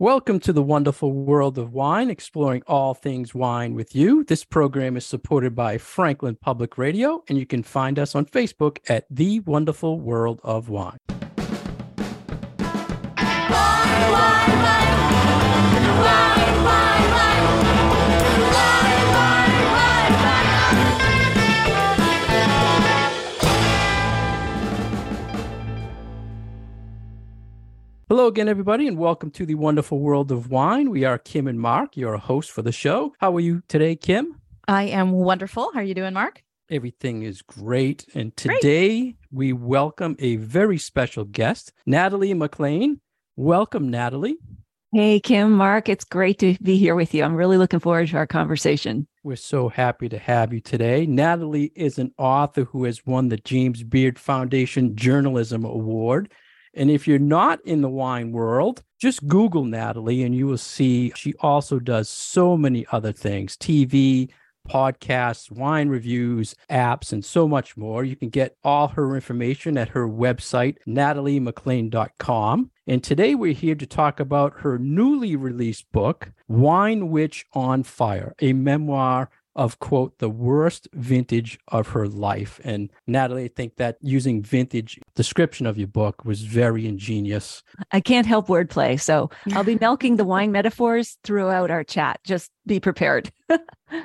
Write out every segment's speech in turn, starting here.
Welcome to the wonderful world of wine, exploring all things wine with you. This program is supported by Franklin Public Radio, and you can find us on Facebook at The Wonderful World of Wine. Hello again, everybody, and welcome to the wonderful world of wine. We are Kim and Mark, your host for the show. How are you today, Kim? I am wonderful. How are you doing, Mark? Everything is great. And today great. we welcome a very special guest, Natalie MacLean. Welcome, Natalie. Hey, Kim, Mark. It's great to be here with you. I'm really looking forward to our conversation. We're so happy to have you today. Natalie is an author who has won the James Beard Foundation Journalism Award and if you're not in the wine world, just Google Natalie and you will see she also does so many other things TV, podcasts, wine reviews, apps, and so much more. You can get all her information at her website, nataliemaclean.com. And today we're here to talk about her newly released book, Wine Witch on Fire, a memoir of quote the worst vintage of her life. And natalie i think that using vintage description of your book was very ingenious. I can't help wordplay so i'll be milking the wine metaphors throughout our chat. Just be prepared.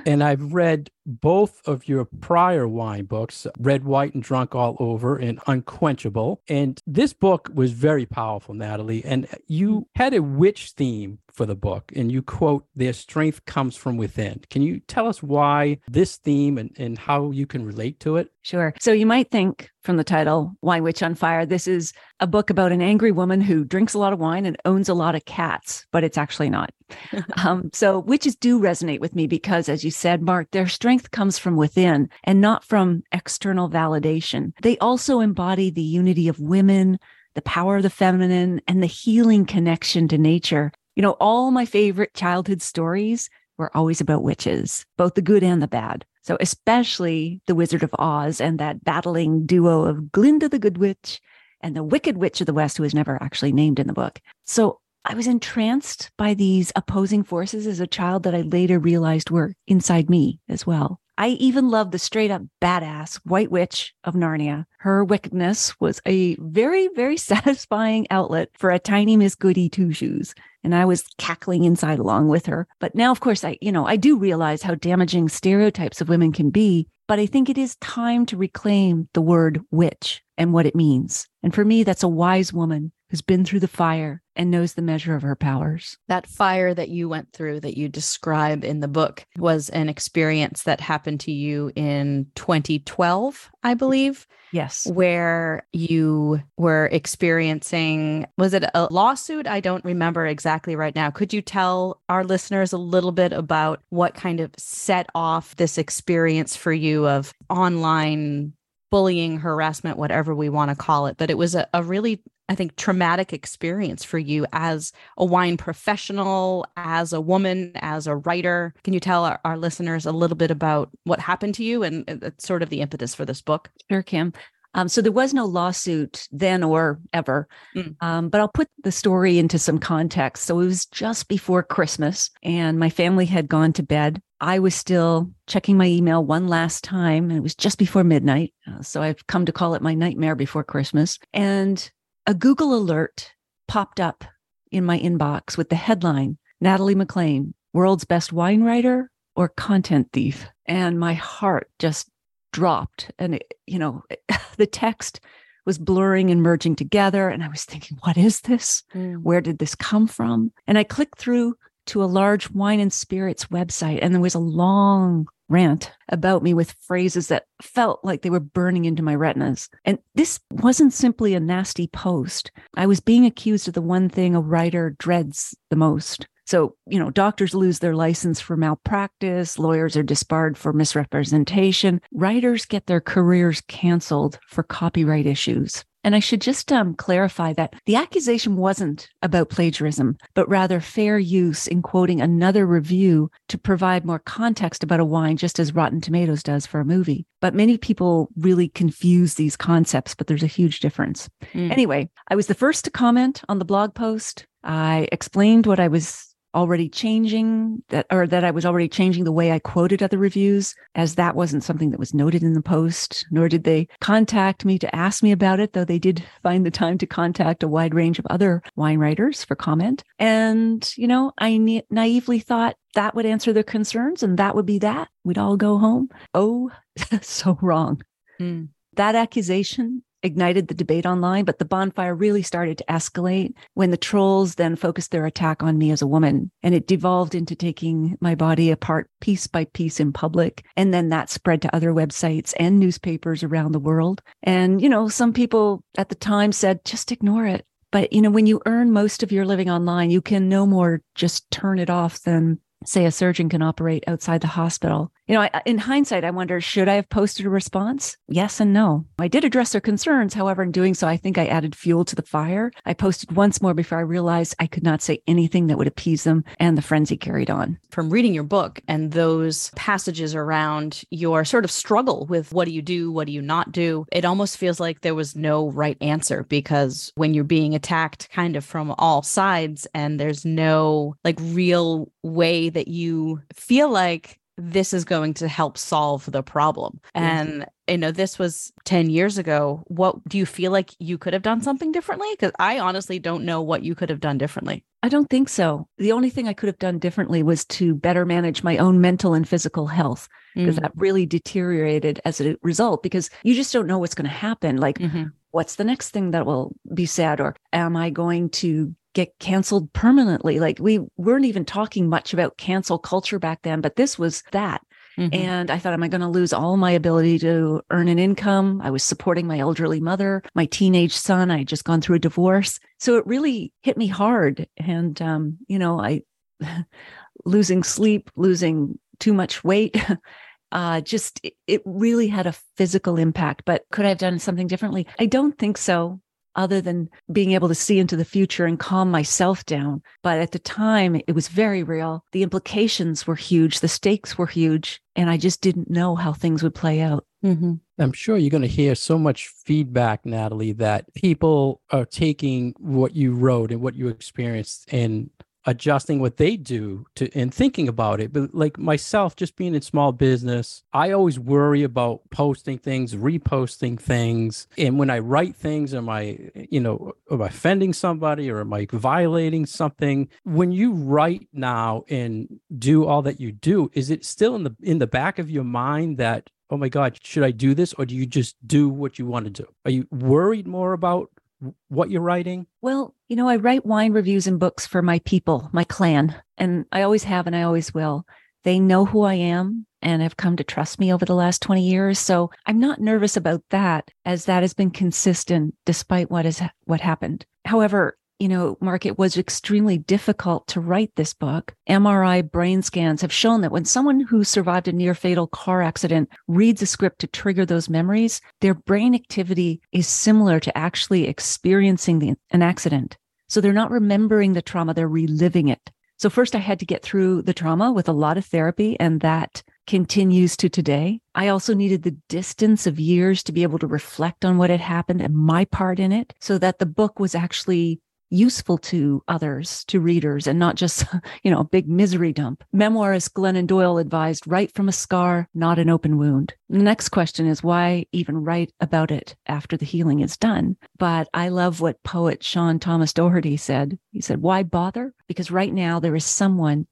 And I've read both of your prior wine books, Red, White, and Drunk All Over and Unquenchable. And this book was very powerful, Natalie. And you mm-hmm. had a witch theme for the book, and you quote, Their strength comes from within. Can you tell us why this theme and, and how you can relate to it? Sure. So you might think from the title, Wine Witch on Fire, this is a book about an angry woman who drinks a lot of wine and owns a lot of cats, but it's actually not. um, so witches do resonate with me because, as you said, Mark, their strength comes from within and not from external validation. They also embody the unity of women, the power of the feminine, and the healing connection to nature. You know, all my favorite childhood stories were always about witches, both the good and the bad. So, especially The Wizard of Oz and that battling duo of Glinda the Good Witch and the Wicked Witch of the West, who was never actually named in the book. So, I was entranced by these opposing forces as a child that I later realized were inside me as well. I even loved the straight up badass White Witch of Narnia. Her wickedness was a very, very satisfying outlet for a tiny Miss Goody Two Shoes. And I was cackling inside along with her. But now, of course, I, you know, I do realize how damaging stereotypes of women can be. But I think it is time to reclaim the word witch and what it means. And for me, that's a wise woman who's been through the fire and knows the measure of her powers. That fire that you went through, that you describe in the book, was an experience that happened to you in 2012, I believe. Yes. Where you were experiencing, was it a lawsuit? I don't remember exactly right now. Could you tell our listeners a little bit about what kind of set off this experience for you of online bullying, harassment, whatever we want to call it. But it was a, a really, I think, traumatic experience for you as a wine professional, as a woman, as a writer. Can you tell our, our listeners a little bit about what happened to you and uh, sort of the impetus for this book? Sure, Kim. Um, so there was no lawsuit then or ever, mm. um, but I'll put the story into some context. So it was just before Christmas, and my family had gone to bed. I was still checking my email one last time, and it was just before midnight. Uh, so I've come to call it my nightmare before Christmas. And a Google alert popped up in my inbox with the headline Natalie MacLean, world's best wine writer or content thief. And my heart just dropped. And it, you know the text was blurring and merging together. And i was thinking what is this? Mm. where did this come from? And i clicked through to a large wine and spirits website. And there was a long rant about me with phrases that felt like they were burning into my retinas. And this wasn't simply a nasty post. I was being accused of the one thing a writer dreads the most so, you know, doctors lose their license for malpractice, lawyers are disbarred for misrepresentation, writers get their careers canceled for copyright issues. And I should just um, clarify that the accusation wasn't about plagiarism, but rather fair use in quoting another review to provide more context about a wine, just as Rotten Tomatoes does for a movie. But many people really confuse these concepts, but there's a huge difference. Mm. Anyway, I was the first to comment on the blog post. I explained what I was already changing that or that I was already changing the way I quoted other reviews as that wasn't something that was noted in the post nor did they contact me to ask me about it though they did find the time to contact a wide range of other wine writers for comment. And you know I na- naively thought that would answer their concerns and that would be that. We'd all go home. Oh so wrong. Mm. that accusation ignited the debate online, but the bonfire really started to escalate when the trolls then focused their attack on me as a woman. And it devolved into taking my body apart piece by piece in public. And then that spread to other websites and newspapers around the world. And, you know, some people at the time said, just ignore it. But, you know, when you earn most of your living online, you can no more just turn it off than say a surgeon can operate outside the hospital. You know, I, in hindsight, I wonder should I have posted a response? Yes and no. I did address their concerns. However, in doing so, I think I added fuel to the fire. I posted once more before I realized I could not say anything that would appease them, and the frenzy carried on. From reading your book and those passages around your sort of struggle with what do you do, what do you not do, it almost feels like there was no right answer because when you're being attacked kind of from all sides and there's no like real way that you feel like this is going to help solve the problem. And you know, this was 10 years ago. What do you feel like you could have done something differently? Because I honestly don't know what you could have done differently. I don't think so. The only thing I could have done differently was to better manage my own mental and physical health because mm-hmm. that really deteriorated as a result because you just don't know what's going to happen. Like, mm-hmm. what's the next thing that will be said? Or am I going to get canceled permanently. Like we weren't even talking much about cancel culture back then, but this was that. Mm-hmm. And I thought, am I going to lose all my ability to earn an income? I was supporting my elderly mother, my teenage son. I had just gone through a divorce. So it really hit me hard. And, um, you know, I losing sleep, losing too much weight. uh, just it really had a physical impact. But could I have done something differently? I don't think so other than being able to see into the future and calm myself down. But at the time, it was very real. The implications were huge, the stakes were huge, and I just didn't know how things would play out. Mm-hmm. I'm sure you're going to hear so much feedback, Natalie, that people are taking what you wrote and what you experienced and adjusting what they do to and thinking about it. But like myself just being in small business i always worry about posting things reposting things. And when i write things am i you know am i offending somebody or am i violating something? When you write now and do all that you do is it still in the in the back of your mind that oh my god should i do this or do you just do what you want to do? Are you worried more about what you're writing? Well, you know, I write wine reviews and books for my people, my clan, and I always have and I always will. They know who I am and have come to trust me over the last 20 years. So I'm not nervous about that as that has been consistent despite what has what happened. However, you know, Mark, it was extremely difficult to write this book. MRI brain scans have shown that when someone who survived a near fatal car accident reads a script to trigger those memories, their brain activity is similar to actually experiencing the, an accident. So they're not remembering the trauma, they're reliving it. So first I had to get through the trauma with a lot of therapy and that continues to today. I also needed the distance of years to be able to reflect on what had happened and my part in it so that the book was actually useful to others, to readers, and not just, you know, a big misery dump. Memoirist Glennon Doyle advised write from a scar, not an open wound. The next question is why even write about it after the healing is done? But I love what poet Sean Thomas Dougherty said. He said, why bother? Because right now there is someone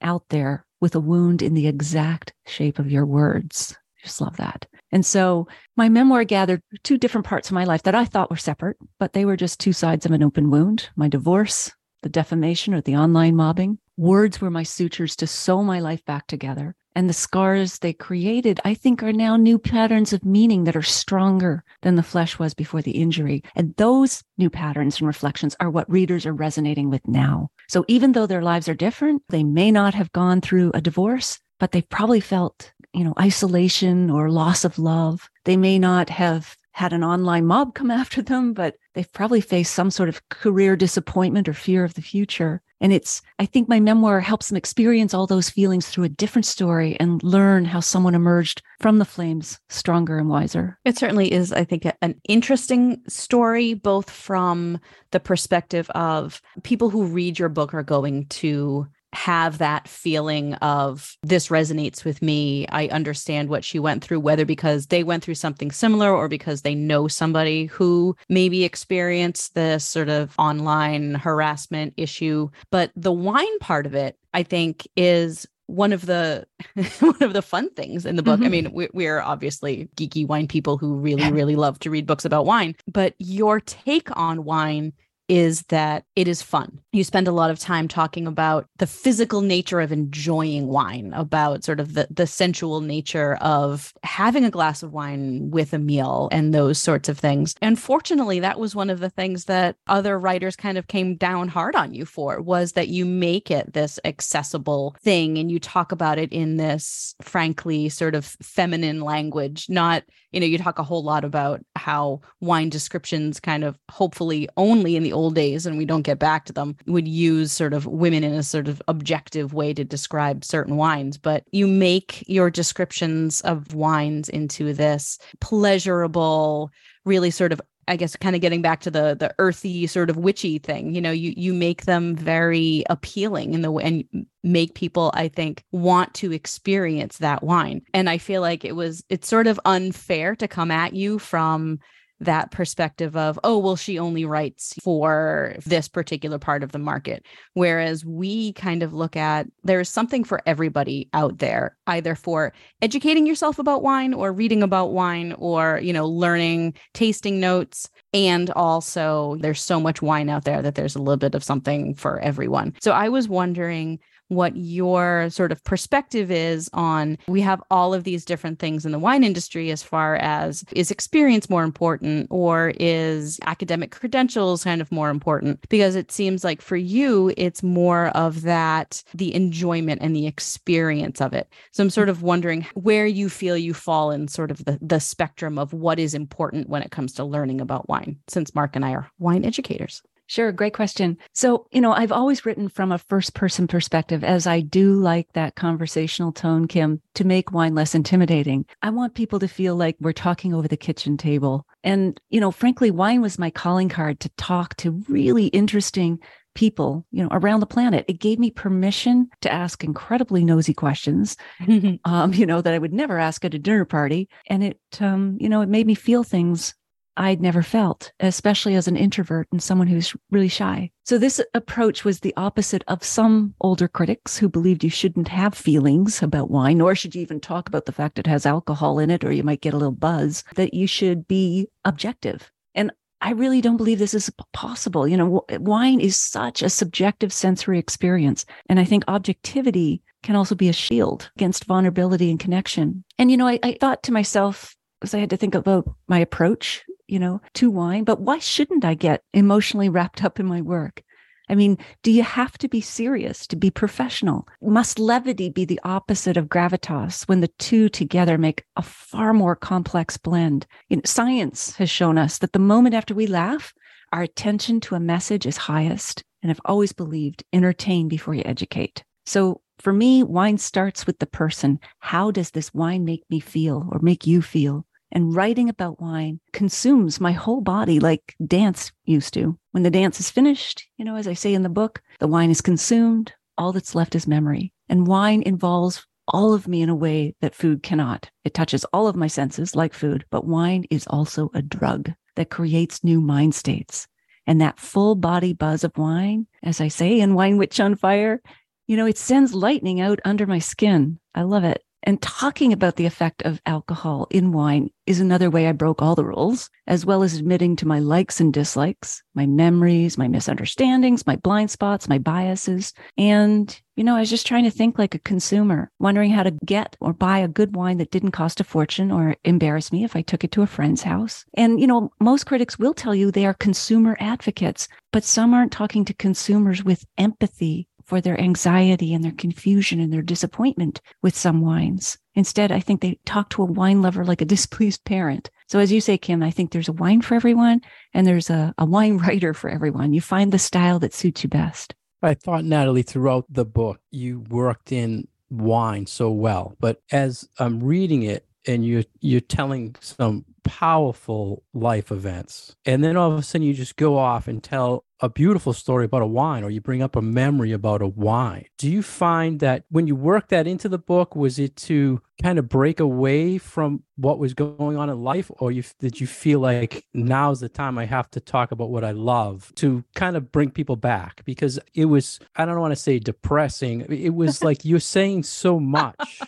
out there with a wound in the exact shape of your words. Just love that. And so my memoir gathered two different parts of my life that I thought were separate, but they were just two sides of an open wound my divorce, the defamation or the online mobbing. Words were my sutures to sew my life back together. And the scars they created, I think, are now new patterns of meaning that are stronger than the flesh was before the injury. And those new patterns and reflections are what readers are resonating with now. So even though their lives are different, they may not have gone through a divorce, but they've probably felt you know, isolation or loss of love. They may not have had an online mob come after them, but they've probably faced some sort of career disappointment or fear of the future. And it's, I think my memoir helps them experience all those feelings through a different story and learn how someone emerged from the flames stronger and wiser. It certainly is, I think, an interesting story, both from the perspective of people who read your book are going to have that feeling of this resonates with me. I understand what she went through, whether because they went through something similar or because they know somebody who maybe experienced this sort of online harassment issue. But the wine part of it, I think, is one of the one of the fun things in the book. Mm-hmm. I mean, we, we're obviously geeky wine people who really, really love to read books about wine, but your take on wine is that it is fun. You spend a lot of time talking about the physical nature of enjoying wine, about sort of the, the sensual nature of having a glass of wine with a meal and those sorts of things. And fortunately, that was one of the things that other writers kind of came down hard on you for was that you make it this accessible thing and you talk about it in this frankly sort of feminine language, not you know, you talk a whole lot about how wine descriptions kind of hopefully only in the old days, and we don't get back to them, would use sort of women in a sort of objective way to describe certain wines. But you make your descriptions of wines into this pleasurable, really sort of I guess kind of getting back to the the earthy sort of witchy thing, you know, you you make them very appealing in the way and make people I think want to experience that wine. And I feel like it was it's sort of unfair to come at you from that perspective of, oh, well, she only writes for this particular part of the market. Whereas we kind of look at there's something for everybody out there, either for educating yourself about wine or reading about wine or, you know, learning tasting notes. And also, there's so much wine out there that there's a little bit of something for everyone. So I was wondering what your sort of perspective is on we have all of these different things in the wine industry as far as is experience more important or is academic credentials kind of more important? Because it seems like for you it's more of that the enjoyment and the experience of it. So i'm sort of wondering where you feel you fall in sort of the, the spectrum of what is important when it comes to learning about wine since mark and i are wine educators Sure, great question. So, you know, I've always written from a first person perspective, as I do like that conversational tone, Kim, to make wine less intimidating. I want people to feel like we're talking over the kitchen table. And, you know, frankly, wine was my calling card to talk to really interesting people, you know, around the planet. It gave me permission to ask incredibly nosy questions, um, you know, that I would never ask at a dinner party. And it, um, you know, it made me feel things I'd never felt, especially as an introvert and someone who's really shy. So this approach was the opposite of some older critics who believed you shouldn't have feelings about wine, nor should you even talk about the fact it has alcohol in it or you might get a little buzz, that you should be objective. And I really don't believe this is possible. You know, wine is such a subjective sensory experience. And I think objectivity can also be a shield against vulnerability and connection. And, you know, I, I thought to myself, as I had to think about my approach you know, to wine. But why shouldn't I get emotionally wrapped up in my work? I mean, do you have to be serious to be professional? Must levity be the opposite of gravitas when the two together make a far more complex blend? You know, science has shown us that the moment after we laugh, our attention to a message is highest. And I've always believed entertain before you educate. So for me, wine starts with the person. How does this wine make me feel or make you feel? And writing about wine consumes my whole body like dance used to. When the dance is finished, you know, as I say in the book, the wine is consumed. All that's left is memory. And wine involves all of me in a way that food cannot. It touches all of my senses like food, but wine is also a drug that creates new mind states. And that full body buzz of wine, as I say in Wine Witch on Fire, you know, it sends lightning out under my skin. I love it. And talking about the effect of alcohol in wine is another way I broke all the rules, as well as admitting to my likes and dislikes, my memories, my misunderstandings, my blind spots, my biases. And, you know, I was just trying to think like a consumer, wondering how to get or buy a good wine that didn't cost a fortune or embarrass me if I took it to a friend's house. And, you know, most critics will tell you they are consumer advocates, but some aren't talking to consumers with empathy for their anxiety and their confusion and their disappointment with some wines. Instead, I think they talk to a wine lover like a displeased parent. So, as you say, Kim, I think there's a wine for everyone and there's a, a wine writer for everyone. You find the style that suits you best. I thought, Natalie, throughout the book, you worked in wine so well. But as I'm reading it, and you're you're telling some powerful life events and then all of a sudden you just go off and tell a beautiful story about a wine or you bring up a memory about a wine. Do you find that when you work that into the book was it to kind of break away from what was going on in life? Or you did you feel like now's the time i have to talk about what i love to kind of bring people back? Because it was i don't want to say depressing it was like you're saying so much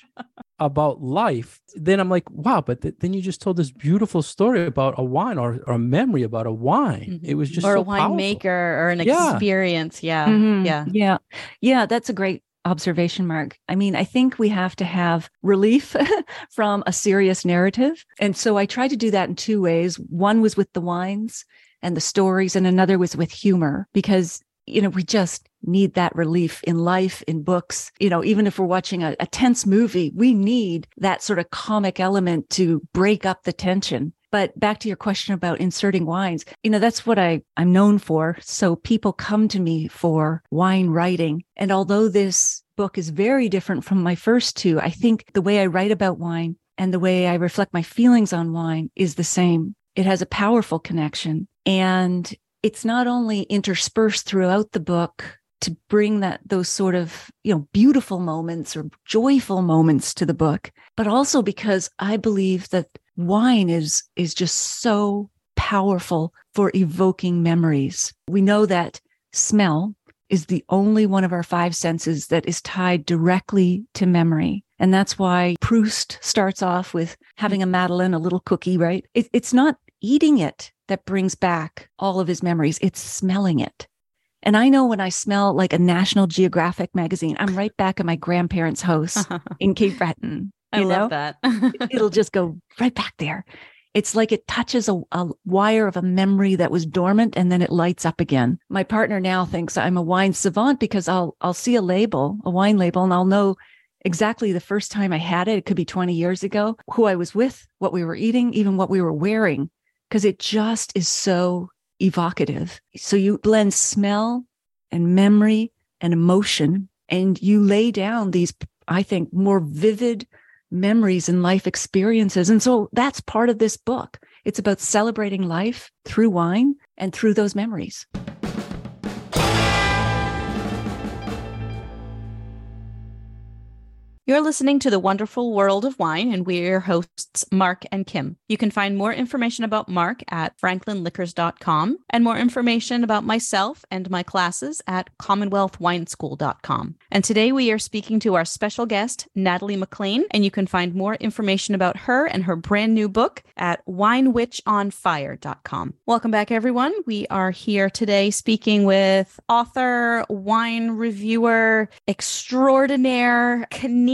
about life, then I'm like, wow, but th- then you just told this beautiful story about a wine or, or a memory about a wine. Mhm. It was just or so a powerful. winemaker or an Yeah. experience. Yeah. Mhm. Yeah. Yeah. Yeah. That's a great observation, Mark. I mean, I think we have to have relief from a serious narrative. And so I tried to do that in two ways. One was with the wines and the stories, and another was with humor because, you know, we just need that relief in life, in books. You know, even if we're watching a, a tense movie, we need that sort of comic element to break up the tension. But back to your question about inserting wines, you know, that's what I, I'm known for. So people come to me for wine writing. And although this book is very different from my first two, I think the way I write about wine and the way I reflect my feelings on wine is the same. It has a powerful connection. And it's not only interspersed throughout the book to bring that those sort of you know beautiful moments or joyful moments to the book but also because i believe that wine is is just so powerful for evoking memories. We know that smell is the only one of our five senses that is tied directly to memory. And that's why proust starts off with having a madeleine a little cookie right? It, it's not eating it that brings back all of his memories it's smelling it and I know when I smell like a National Geographic magazine, I'm right back at my grandparents' house in Cape Breton. I you love know? that. It'll just go right back there. It's like it touches a, a wire of a memory that was dormant and then it lights up again. My partner now thinks I'm a wine savant because I'll I'll see a label, a wine label, and I'll know exactly the first time I had it. It could be 20 years ago, who I was with, what we were eating, even what we were wearing, because it just is so evocative. So you blend smell and memory and emotion, and you lay down these, I think, more vivid memories and life experiences. And so that's part of this book. It's about celebrating life through wine and through those memories. You're listening to The Wonderful World of Wine, and we're your hosts, Mark and Kim. You can find more information about Mark at franklinliquors.com and more information about myself and my classes at commonwealthwineschool.com. And today we are speaking to our special guest, Natalie MacLean, and you can find more information about her and her brand new book at winewitchonfire.com. Welcome back, everyone. We are here today speaking with author, wine reviewer, extraordinaire, Canadian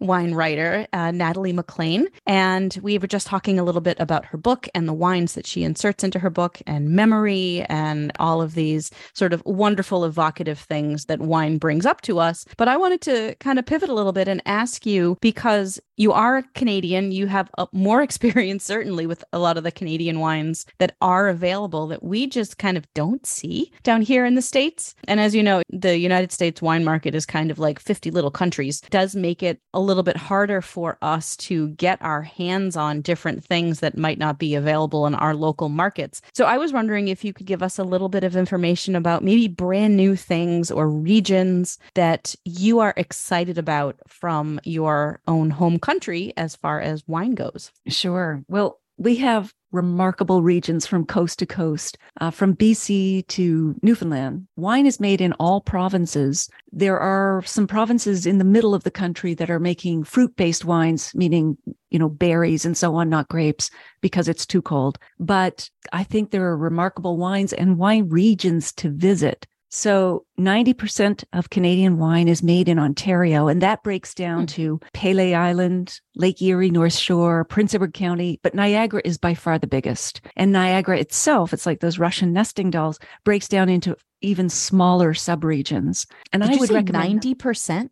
wine writer, uh, Natalie MacLean. And we were just talking a little bit about her book and the wines that she inserts into her book and memory and all of these sort of wonderful, evocative things that wine brings up to us. But I wanted to kind of pivot a little bit and ask you because you are a Canadian, you have a, more experience, certainly, with a lot of the Canadian wines that are available that we just kind of don't see down here in the States. And as you know, the United States wine market is kind of like 50 little countries, does make it a little bit harder for us to get our hands on different things that might not be available in our local markets. So I was wondering if you could give us a little bit of information about maybe brand new things or regions that you are excited about from your own home country as far as wine goes. Sure. Well, we have remarkable regions from coast to coast, uh, from BC to Newfoundland. Wine is made in all provinces. There are some provinces in the middle of the country that are making fruit based wines, meaning, you know, berries and so on, not grapes, because it's too cold. But I think there are remarkable wines and wine regions to visit. So 90% of Canadian wine is made in Ontario, and that breaks down Hmm. to Pelee Island, Lake Erie, North Shore, Prince Edward County, but Niagara is by far the biggest. And Niagara itself, it's like those Russian nesting dolls, breaks down into even smaller subregions. And Did I would say recommend 90%?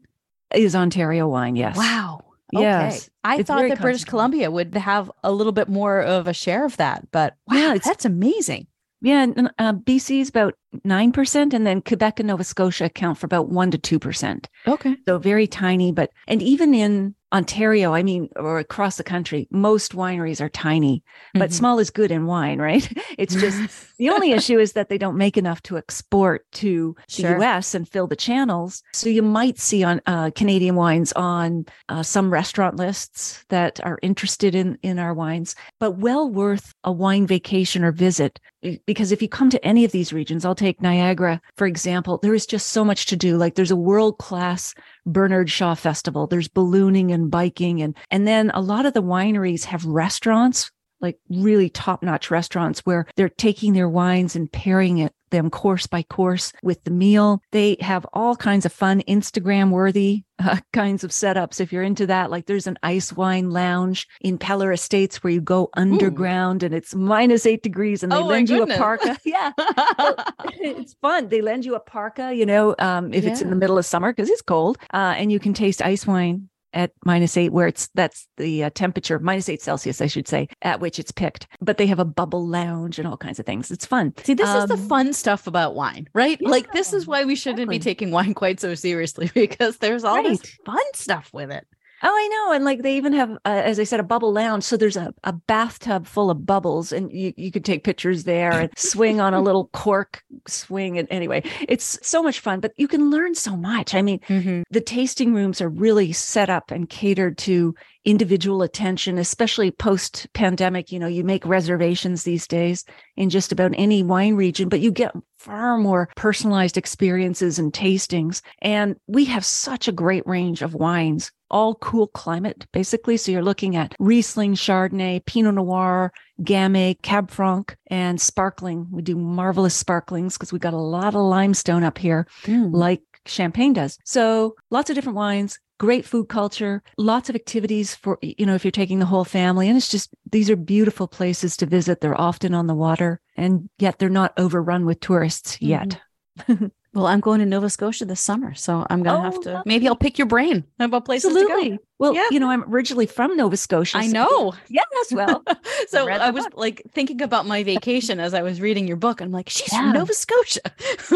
is Ontario wine, yes. Wow. Yes. Okay. I It's thought that British. Columbia would have a little bit more of a share of that, but wow, Yeah, it's- that's amazing. Yeah, uh, BC is about 9%, and then Quebec and Nova Scotia account for about 1% to 2%. Okay. So very tiny, but, and even in Ontario, I mean, or across the country, most wineries are tiny, but Mhm. small is good in wine, right? It's just the only issue is that they don't make enough to export to the Sure. US and fill the channels. So you might see on uh, Canadian wines on uh, some restaurant lists that are interested in, in our wines, but well worth a wine vacation or visit. Because if you come to any of these regions, I'll take Niagara, for example, there is just so much to do. Like there's a world class Bernard Shaw Festival. There's ballooning and biking and and then a lot of the wineries have restaurants, like really top-notch restaurants where they're taking their wines and pairing it them course by course with the meal. They have all kinds of fun Instagram worthy uh, kinds of setups if you're into that. Like there's an ice wine lounge in Peller Estates where you go underground and it's minus 8 degrees and they Oh lend you a parka. Yeah it's fun. They lend you a parka, you know, um, if it's in the middle of summer because it's cold, uh, and you can taste ice wine at minus eight, where it's that's the uh, temperature minus eight Celsius, I should say, at which it's picked. But they have a bubble lounge and all kinds of things. It's fun. See, this is the Um, fun stuff about wine, right? like this is why we shouldn't be taking wine quite so seriously because there's all this fun stuff with it. Oh, I know. And like they even have, uh, as I said, a bubble lounge. So there's a, a bathtub full of bubbles and you, you could take pictures there and swing on a little cork swing. And anyway, it's so much fun, but you can learn so much. I mean, the tasting rooms are really set up and catered to individual attention, especially post pandemic. You know, you make reservations these days in just about any wine region, but you get far more personalized experiences and tastings. And we have such a great range of wines, all cool climate, basically. So you're looking at Riesling, Chardonnay, Pinot Noir, Gamay, Cab Franc, and sparkling. We do marvelous sparklings because we got a lot of limestone up here hmm. like champagne does. So lots of different wines, great food culture, lots of activities for, you know, if you're taking the whole family. And it's just, these are beautiful places to visit. They're often on the water and yet they're not overrun with tourists yet. Mm-hmm. Well, I'm going to Nova Scotia this summer, so I'm gonna have Oh, to. Maybe I'll pick your brain about places to Absolutely. go. Well, Yeah. you know, I'm originally from Nova Scotia. I so- know. Yes. Well, so read I was book. like thinking about my vacation as I was reading your book. I'm like, she's Yeah. from Nova Scotia.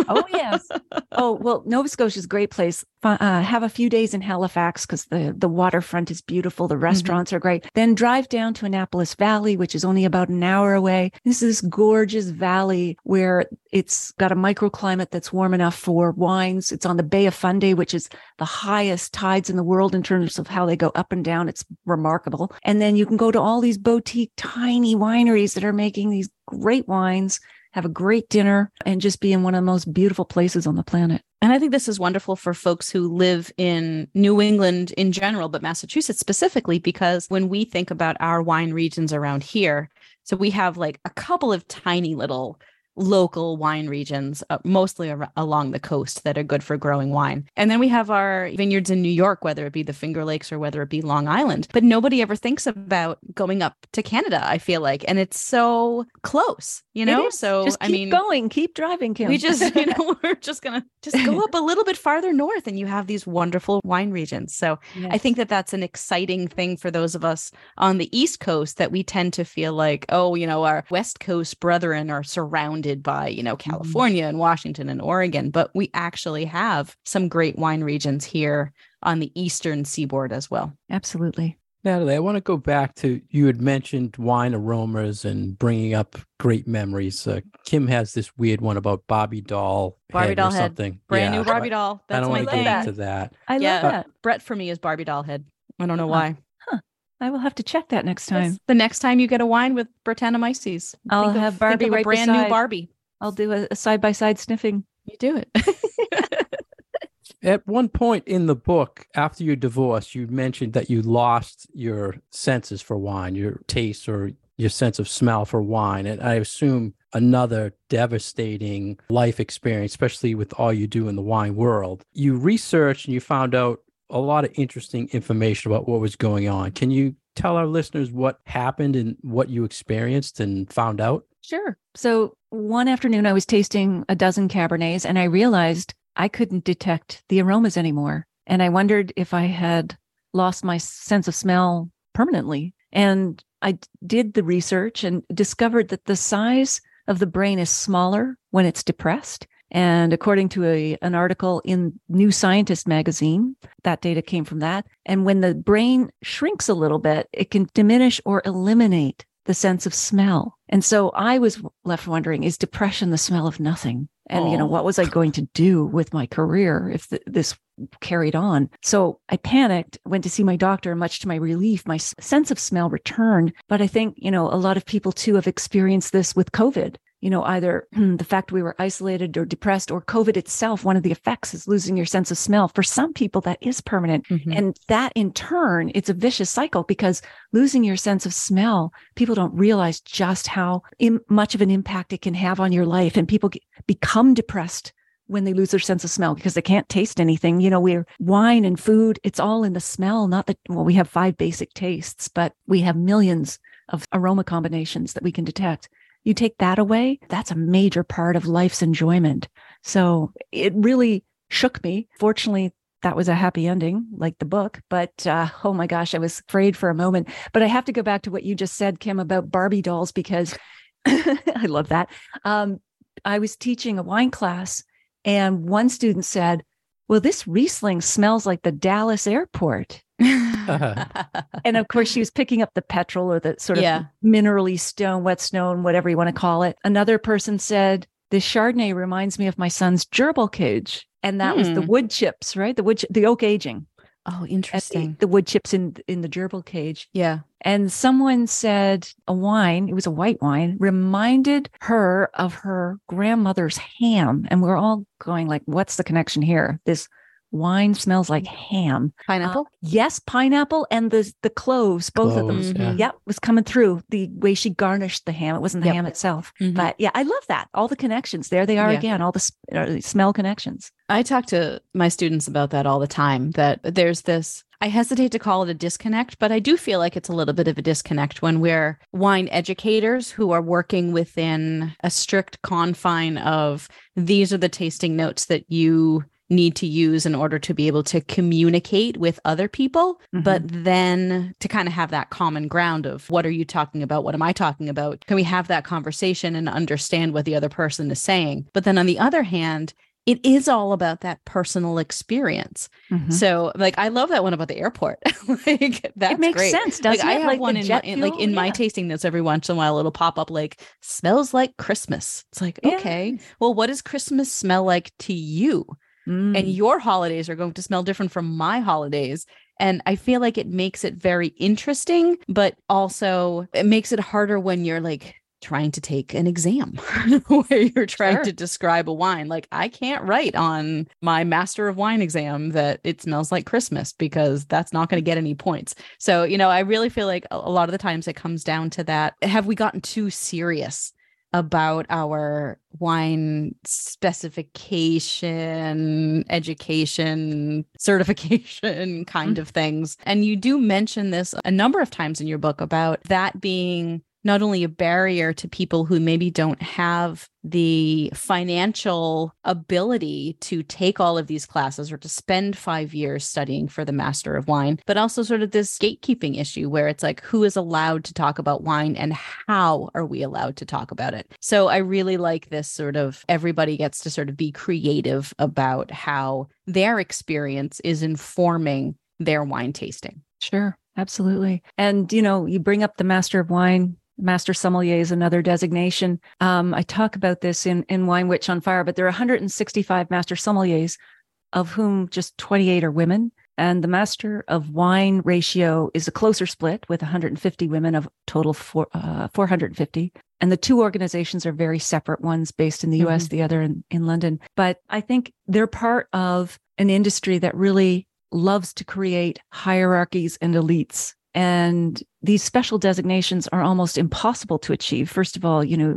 oh yes oh well nova scotia is a great place uh, have a few days in halifax because the, the waterfront is beautiful the restaurants are great then drive down to annapolis valley which is only about an hour away this is this gorgeous valley where it's got a microclimate that's warm enough for wines. It's on the bay of fundy which is the highest tides in the world in terms of how they go up and down. It's remarkable. And then you can go to all these boutique tiny wineries that are making these great wines have a great dinner, and just be in one of the most beautiful places on the planet. And I think this is wonderful for folks who live in New England in general, but Massachusetts specifically, because when we think about our wine regions around here, so we have like a couple of tiny little local wine regions, uh, mostly ar- along the coast, that are good for growing wine. And then we have our vineyards in New York, whether it be the Finger Lakes or whether it be Long Island. But nobody ever thinks about going up to Canada, I feel like. And it's so close, you know? So, just I keep mean, going, keep driving, Kim. we just you know we're just gonna just go up a little bit farther north and you have these wonderful wine regions so i think that that's an exciting thing for those of us on the east coast that we tend to feel like oh you know our west coast brethren are surrounded by you know california and washington and oregon but we actually have some great wine regions here on the eastern seaboard as well absolutely. Natalie, I want to go back to you had mentioned wine aromas and bringing up great memories. Uh, Kim has this weird one about Barbie doll, Barbie head doll or head. something. brand Yeah, new but barbie doll I that's don't my want to get thing. into that. I Yeah. love that. brett for me is barbie doll head i don't know Huh. why I will have to check that next That's time. the next time you get a wine with Brettanomyces, I'll think of- have think Barbie of a right brand new. Barbie. I'll do a side by side sniffing. You do it. At one point in the book, after your divorce, you mentioned that you lost your senses for wine, your taste or your sense of smell for wine. And I assume another devastating life experience, especially with all you do in the wine world. You researched and you found out a lot of interesting information about what was going on. Can you tell our listeners what happened and what you experienced and found out? Sure. So one afternoon, I was tasting a dozen Cabernets and I realized I couldn't detect the aromas anymore. And I wondered if I had lost my sense of smell permanently. And I did the research and discovered that the size of the brain is smaller when it's depressed. And according to a, an article in New Scientist magazine, that data came from that. And when the brain shrinks a little bit, it can diminish or eliminate the sense of smell. And so I was left wondering is depression the smell of nothing? And, you know, what was I going to do with my career if th- this carried on? So I panicked, went to see my doctor, and much to my relief, my sense of smell returned. But I think, you know, a lot of people too have experienced this with COVID you know, either the fact we were isolated or depressed or COVID itself, one of the effects is losing your sense of smell. For some people, that is permanent. Mm-hmm. And that in turn, it's a vicious cycle because losing your sense of smell, people don't realize just how Im- much of an impact it can have on your life. And people get, become depressed when they lose their sense of smell because they can't taste anything. You know, we're wine and food, it's all in the smell, not that, well, we have five basic tastes, but we have millions of aroma combinations that we can detect you take that away, that's a major part of life's enjoyment. So it really shook me. Fortunately, that was a happy ending, like the book. But uh, oh my gosh, I was afraid for a moment. But I have to go back to what you just said, Kim, about Barbie dolls, because I love that. Um, I was teaching a wine class, and one student said, Well, this Riesling smells like the Dallas airport. and of course, she was picking up the petrol or the sort of yeah. minerally stone, wet stone, whatever you want to call it. Another person said, This Chardonnay reminds me of my son's gerbil cage. And that was the hmm. wood chips, right? The wood, the oak aging. Oh, interesting. The, the, wood chips in in the gerbil cage. Yeah. And someone said a wine, it was a white wine, reminded her of her grandmother's ham. And we're all going like, what's the connection here? This wine smells like ham. Pineapple? Uh, yes, pineapple and the the cloves, both cloves, of them. Yeah. Yep, was coming through the way she garnished the ham. It wasn't the yep. ham itself. Mm-hmm. But yeah, I love that. All the connections. There they are yeah. again, all the uh, smell connections. I talk to my students about that all the time that there's this I hesitate to call it a disconnect, but I do feel like it's a little bit of a disconnect when we're wine educators who are working within a strict confine of these are the tasting notes that you need to use in order to be able to communicate with other people, mm-hmm. but then to kind of have that common ground of what are you talking about? What am I talking about? Can we have that conversation and understand what the other person is saying? But then on the other hand, it is all about that personal experience. Mm-hmm. So, like, I love that one about the airport. like, that's it makes great. sense. Doesn't like, it? I have like one in, my, in, like in yeah. my tasting notes every once in a while. It'll pop up like smells like Christmas. It's like, yeah. okay, well, what does Christmas smell like to you? Mm. And your holidays are going to smell different from my holidays. And I feel like it makes it very interesting, but also it makes it harder when you're like trying to take an exam where you're trying sure. to describe a wine. Like I can't write on my master of wine exam that it smells like Christmas because that's not going to get any points. So, you know, I really feel like a lot of the times it comes down to that. Have we gotten too serious about our wine specification, education, certification kind mm-hmm. of things. And you do mention this a number of times in your book about that being not only a barrier to people who maybe don't have the financial ability to take all of these classes or to spend five years studying for the Master of Wine, but also sort of this gatekeeping issue where it's like, who is allowed to talk about wine and how are we allowed to talk about it? So I really like this sort of everybody gets to sort of be creative about how their experience is informing their wine tasting. Sure. Absolutely. And, you know, you bring up the Master of Wine Master sommelier is another designation. Um, I talk about this in, in Wine Witch on Fire, but there are 165 master sommeliers, of whom just 28 are women. And the master of wine ratio is a closer split with 150 women of total four, uh, 450. And the two organizations are very separate ones based in the US, mm-hmm. the other in, in London. But I think they're part of an industry that really loves to create hierarchies and elites and these special designations are almost impossible to achieve. First of all, you know,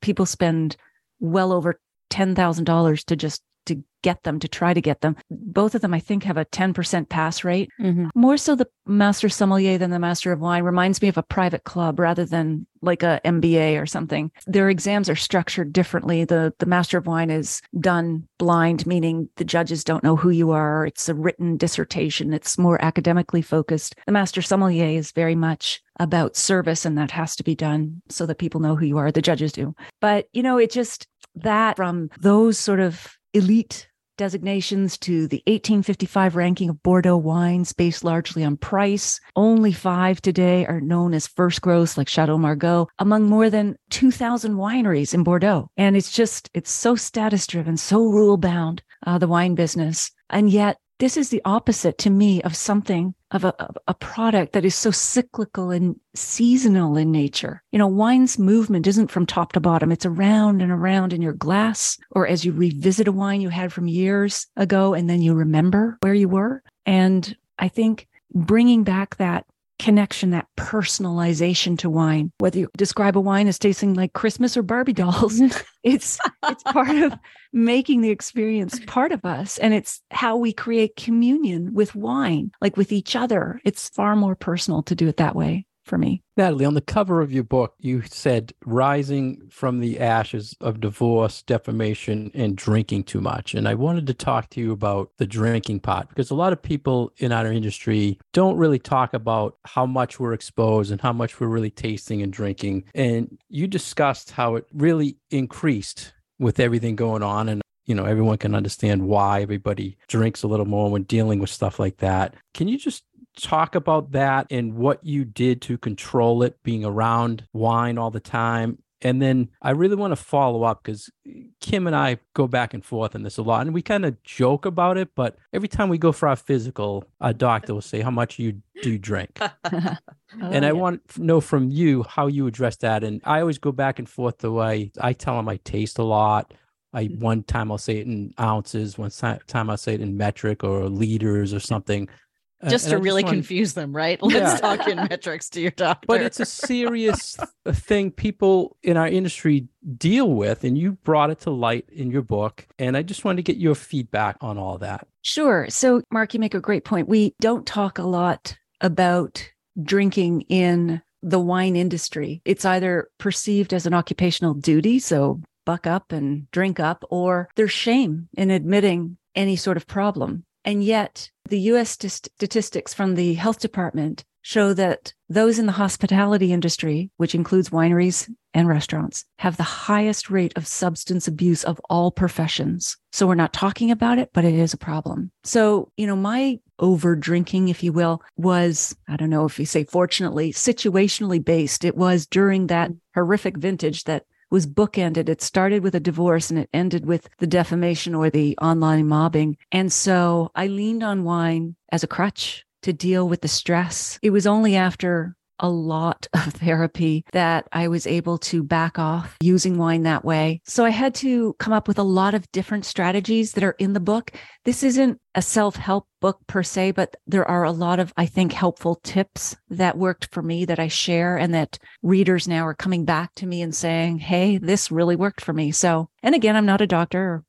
people spend well over $10,000 to just to get them, to try to get them. Both of them, I think, have a 10% pass rate. Mm-hmm. More so the master sommelier than the master of wine reminds me of a private club rather than like a MBA or something. Their exams are structured differently. The the master of wine is done blind, meaning the judges don't know who you are. It's a written dissertation. It's more academically focused. The master sommelier is very much about service and that has to be done so that people know who you are. The judges do. But you know, it just that from those sort of elite designations to the 1855 ranking of Bordeaux wines based largely on price. Only five today are known as first growth, like Chateau Margaux, among more than 2,000 wineries in Bordeaux. And it's just, it's so status driven, so rule bound, uh, the wine business. And yet, this is the opposite to me of something of a, a product that is so cyclical and seasonal in nature. You know, wine's movement isn't from top to bottom. It's around and around in your glass, or as you revisit a wine you had from years ago, and then you remember where you were. And I think bringing back that connection, that personalization to wine. Whether you describe a wine as tasting like Christmas or Barbie dolls, it's it's part of making the experience part of us. And it's how we create communion with wine, like with each other. It's far more personal to do it that way for me. Natalie, on the cover of your book, you said rising from the ashes of divorce, defamation, and drinking too much. And I wanted to talk to you about the drinking part because a lot of people in our industry don't really talk about how much we're exposed and how much we're really tasting and drinking. And you discussed how it really increased with everything going on. And you know everyone can understand why everybody drinks a little more when dealing with stuff like that can you just talk about that and what you did to control it being around wine all the time and then I really want to follow up because Kim and I go back and forth on this a lot. And we kind of joke about it, but every time we go for our physical, our doctor will say, How much you do you drink? Oh, and I yeah. want to know from you how you address that. And I always go back and forth the way I tell them I taste a lot. I Mm-hmm. one time I'll say it in ounces, one time I'll say it in metric or liters or something. Uh, Just and to I really want- confuse them, right? Let's Yeah. talk in metrics to your doctor. but it's a serious thing people in our industry deal with and you brought it to light in your book and i just wanted to get your feedback on all that Sure. So, Mark, you make a great point. We don't talk a lot about drinking in the wine industry. It's either perceived as an occupational duty, so buck up and drink up, or there's shame in admitting any sort of problem. And yet, the US statistics from the health department show that those in the hospitality industry, which includes wineries and restaurants, have the highest rate of substance abuse of all professions. So we're not talking about it, but it is a problem. So, you know, my over drinking, if you will, was, I don't know if you say fortunately, situationally based. It was during that horrific vintage that was bookended. It started with a divorce and it ended with the defamation or the online mobbing. And so I leaned on wine as a crutch to deal with the stress. It was only after a lot of therapy that I was able to back off using wine that way. So I had to come up with a lot of different strategies that are in the book. This isn't a self help book per se, but there are a lot of, I think, helpful tips that worked for me that I share and that readers now are coming back to me and saying, Hey, this really worked for me. So, and again, I'm not a doctor or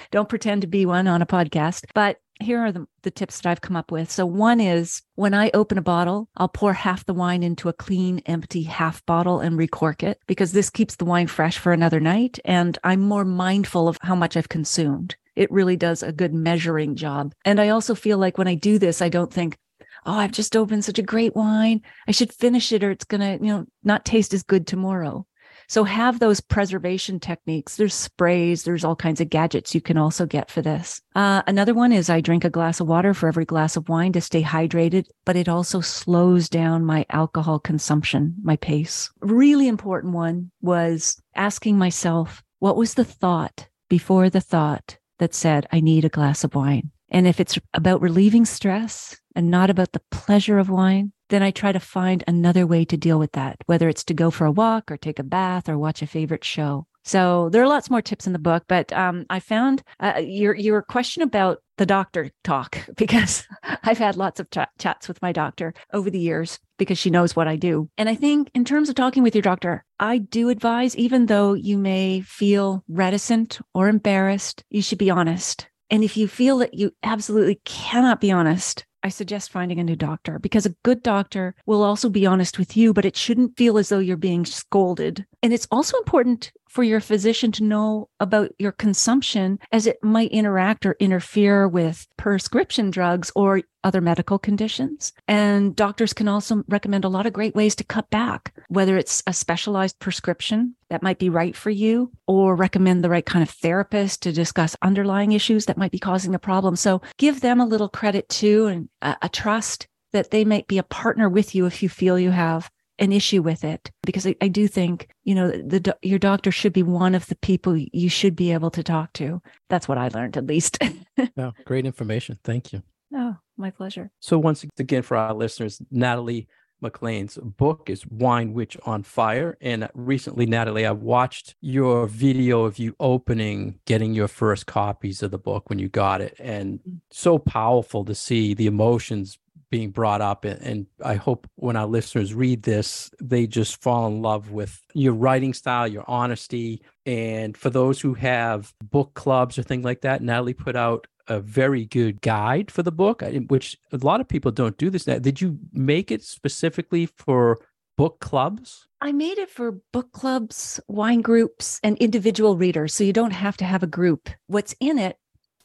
don't pretend to be one on a podcast, but here are the, the tips that I've come up with. So, one is when I open a bottle, I'll pour half the wine into a clean, empty half bottle and recork it because this keeps the wine fresh for another night. And I'm more mindful of how much I've consumed. It really does a good measuring job. And I also feel like when I do this, I don't think, oh, I've just opened such a great wine. I should finish it or it's going to, you know, not taste as good tomorrow. So have those preservation techniques. There's sprays, there's all kinds of gadgets you can also get for this. Uh, another one is I drink a glass of water for every glass of wine to stay hydrated, but it also slows down my alcohol consumption, my pace. Really important one was asking myself, what was the thought before the thought that said, I need a glass of wine? And if it's about relieving stress and not about the pleasure of wine, then I try to find another way to deal with that, whether it's to go for a walk or take a bath or watch a favorite show. So there are lots more tips in the book, but um, I found uh, your your question about the doctor talk because I've had lots of ch- chats with my doctor over the years because she knows what I do. And I think in terms of talking with your doctor, I do advise, even though you may feel reticent or embarrassed, you should be honest. And if you feel that you absolutely cannot be honest, I suggest finding a new doctor because a good doctor will also be honest with you, but it shouldn't feel as though you're being scolded. And it's also important for your physician to know about your consumption as it might interact or interfere with prescription drugs or other medical conditions. And doctors can also recommend a lot of great ways to cut back, whether it's a specialized prescription that might be right for you or recommend the right kind of therapist to discuss underlying issues that might be causing the problem. So give them a little credit too and a, a trust that they might be a partner with you if you feel you have an issue with it because I, I, do think you know the, the your doctor should be one of the people you should be able to talk to that's what i learned at least oh, great information thank you oh my pleasure so once again for our listeners natalie MacLean's book is Wine Witch on Fire. And recently, Natalie, I watched your video of you opening, getting your first copies of the book when you got it. And mm. so powerful to see the emotions being brought up and i hope when our listeners read this they just fall in love with your writing style your honesty and for those who have book clubs or things like that natalie put out a very good guide for the book which a lot of people don't do this now did you make it specifically for book clubs I made it for book clubs, wine groups, and individual readers. So you don't have to have a group. What's in it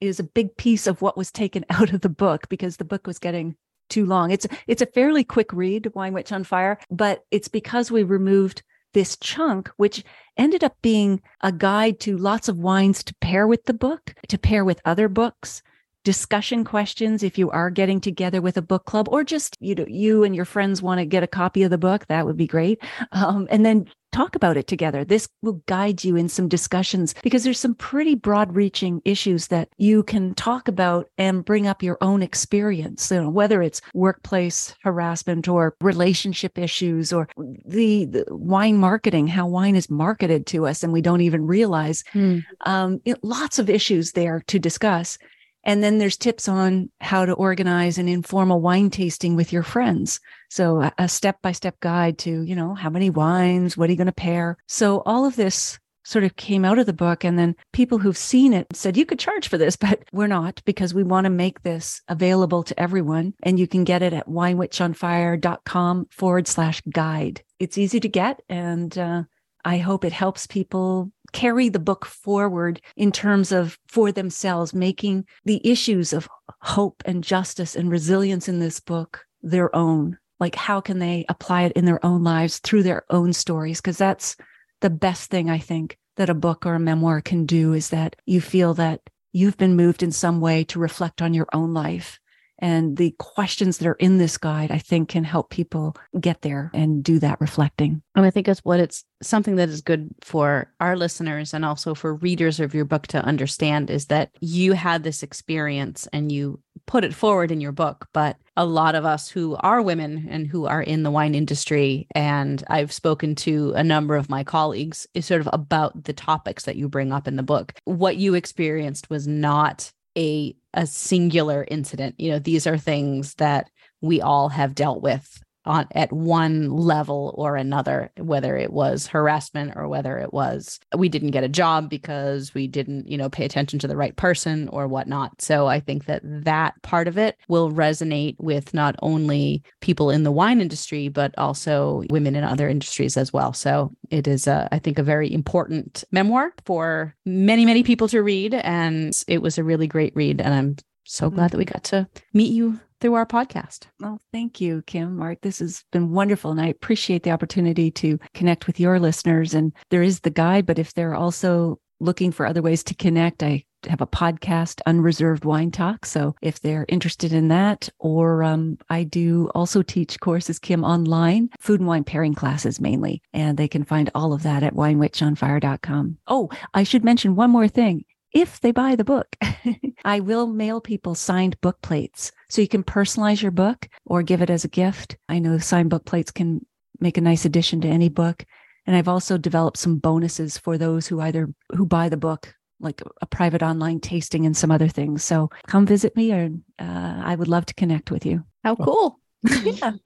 is a big piece of what was taken out of the book because the book was getting too long. It's it's a fairly quick read, Wine Witch on Fire, but it's because we removed this chunk, which ended up being a guide to lots of wines to pair with the book, to pair with other books, discussion questions if you are getting together with a book club or just you know you and your friends want to get a copy of the book that would be great um, and then talk about it together. This will guide you in some discussions because there's some pretty broad reaching issues that you can talk about and bring up your own experience you know whether it's workplace harassment or relationship issues or the, the wine marketing how wine is marketed to us and we don't even realize. Mm. um, you know, lots of issues there to discuss and then there's tips on how to organize an informal wine tasting with your friends. So a step by step guide to, you know, how many wines, what are you going to pair? So all of this sort of came out of the book. And then people who've seen it said, you could charge for this, but we're not because we want to make this available to everyone. And you can get it at winewitchonfire.com forward slash guide. It's easy to get. And uh, I hope it helps people carry the book forward in terms of for themselves, making the issues of hope and justice and resilience in this book their own. Like, how can they apply it in their own lives through their own stories? Because that's the best thing I think that a book or a memoir can do is that you feel that you've been moved in some way to reflect on your own life and the questions that are in this guide, I think, can help people get there and do that reflecting. And I think it's what it's something that is good for our listeners and also for readers of your book to understand is that you had this experience and you put it forward in your book. But a lot of us who are women and who are in the wine industry, and I've spoken to a number of my colleagues, is sort of about the topics that you bring up in the book. What you experienced was not a a singular incident. You know, these are things that we all have dealt with on at one level or another whether it was harassment or whether it was we didn't get a job because we didn't you know pay attention to the right person or whatnot. So i think that that part of it will resonate with not only people in the wine industry but also women in other industries as well. So it is a, I think a very important memoir for many many people to read and it was a really great read and i'm so glad that we mm-hmm. got to meet you through our podcast. Well, thank you, Kim, Mark. This has been wonderful. And I appreciate the opportunity to connect with your listeners. And there is the guide, but if they're also looking for other ways to connect, I have a podcast, Unreserved Wine Talk. So if they're interested in that, or um, I do also teach courses, Kim, online, food and wine pairing classes mainly. And they can find all of that at winewitchonfire.com. Oh, I should mention one more thing if they buy the book. I will mail people signed book plates so you can personalize your book or give it as a gift. I know signed book plates can make a nice addition to any book. And I've also developed some bonuses for those who either who buy the book like a private online tasting and some other things. So come visit me, or uh, I would love to connect with you. How cool! Yeah.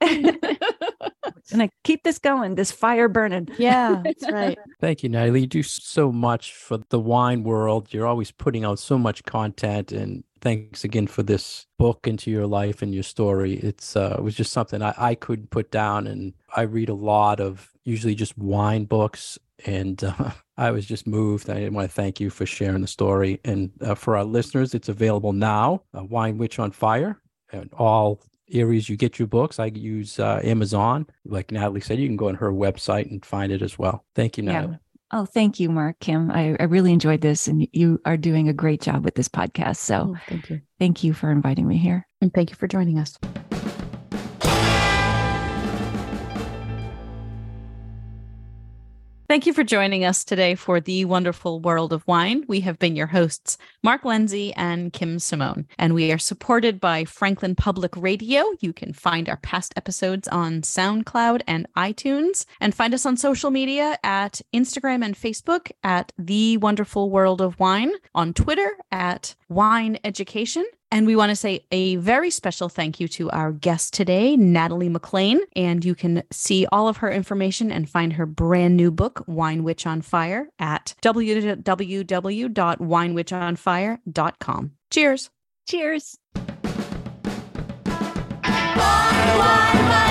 and I keep this going, this fire burning. Yeah, that's right. Thank you, Natalie. You do so much for the wine world. You're always putting out so much content and thanks again for this book into your life and your story. It's uh, it was just something I, I couldn't put down, and I read a lot of usually just wine books, and uh, I was just moved. I want to thank you for sharing the story, and uh, for our listeners, it's available now. Uh, wine Witch on Fire, and all areas you get your books. I use uh, Amazon. Like Natalie said, you can go on her website and find it as well. Thank you, Natalie. Yeah. Oh, thank you, Mark, Kim. I, I really enjoyed this, and you are doing a great job with this podcast. So, oh, thank you. Thank you for inviting me here. And thank you for joining us. Thank you for joining us today for the wonderful world of wine. We have been your hosts, Mark Lindsay and Kim Simone, and we are supported by Franklin Public Radio. You can find our past episodes on SoundCloud and iTunes, and find us on social media at Instagram and Facebook at The Wonderful World of Wine, on Twitter at Wine Education, and we want to say a very special thank you to our guest today, Natalie MacLean. And you can see all of her information and find her brand new book, Wine Witch on Fire, at www.winewitchonfire.com. Cheers. Cheers. Wine, wine, wine.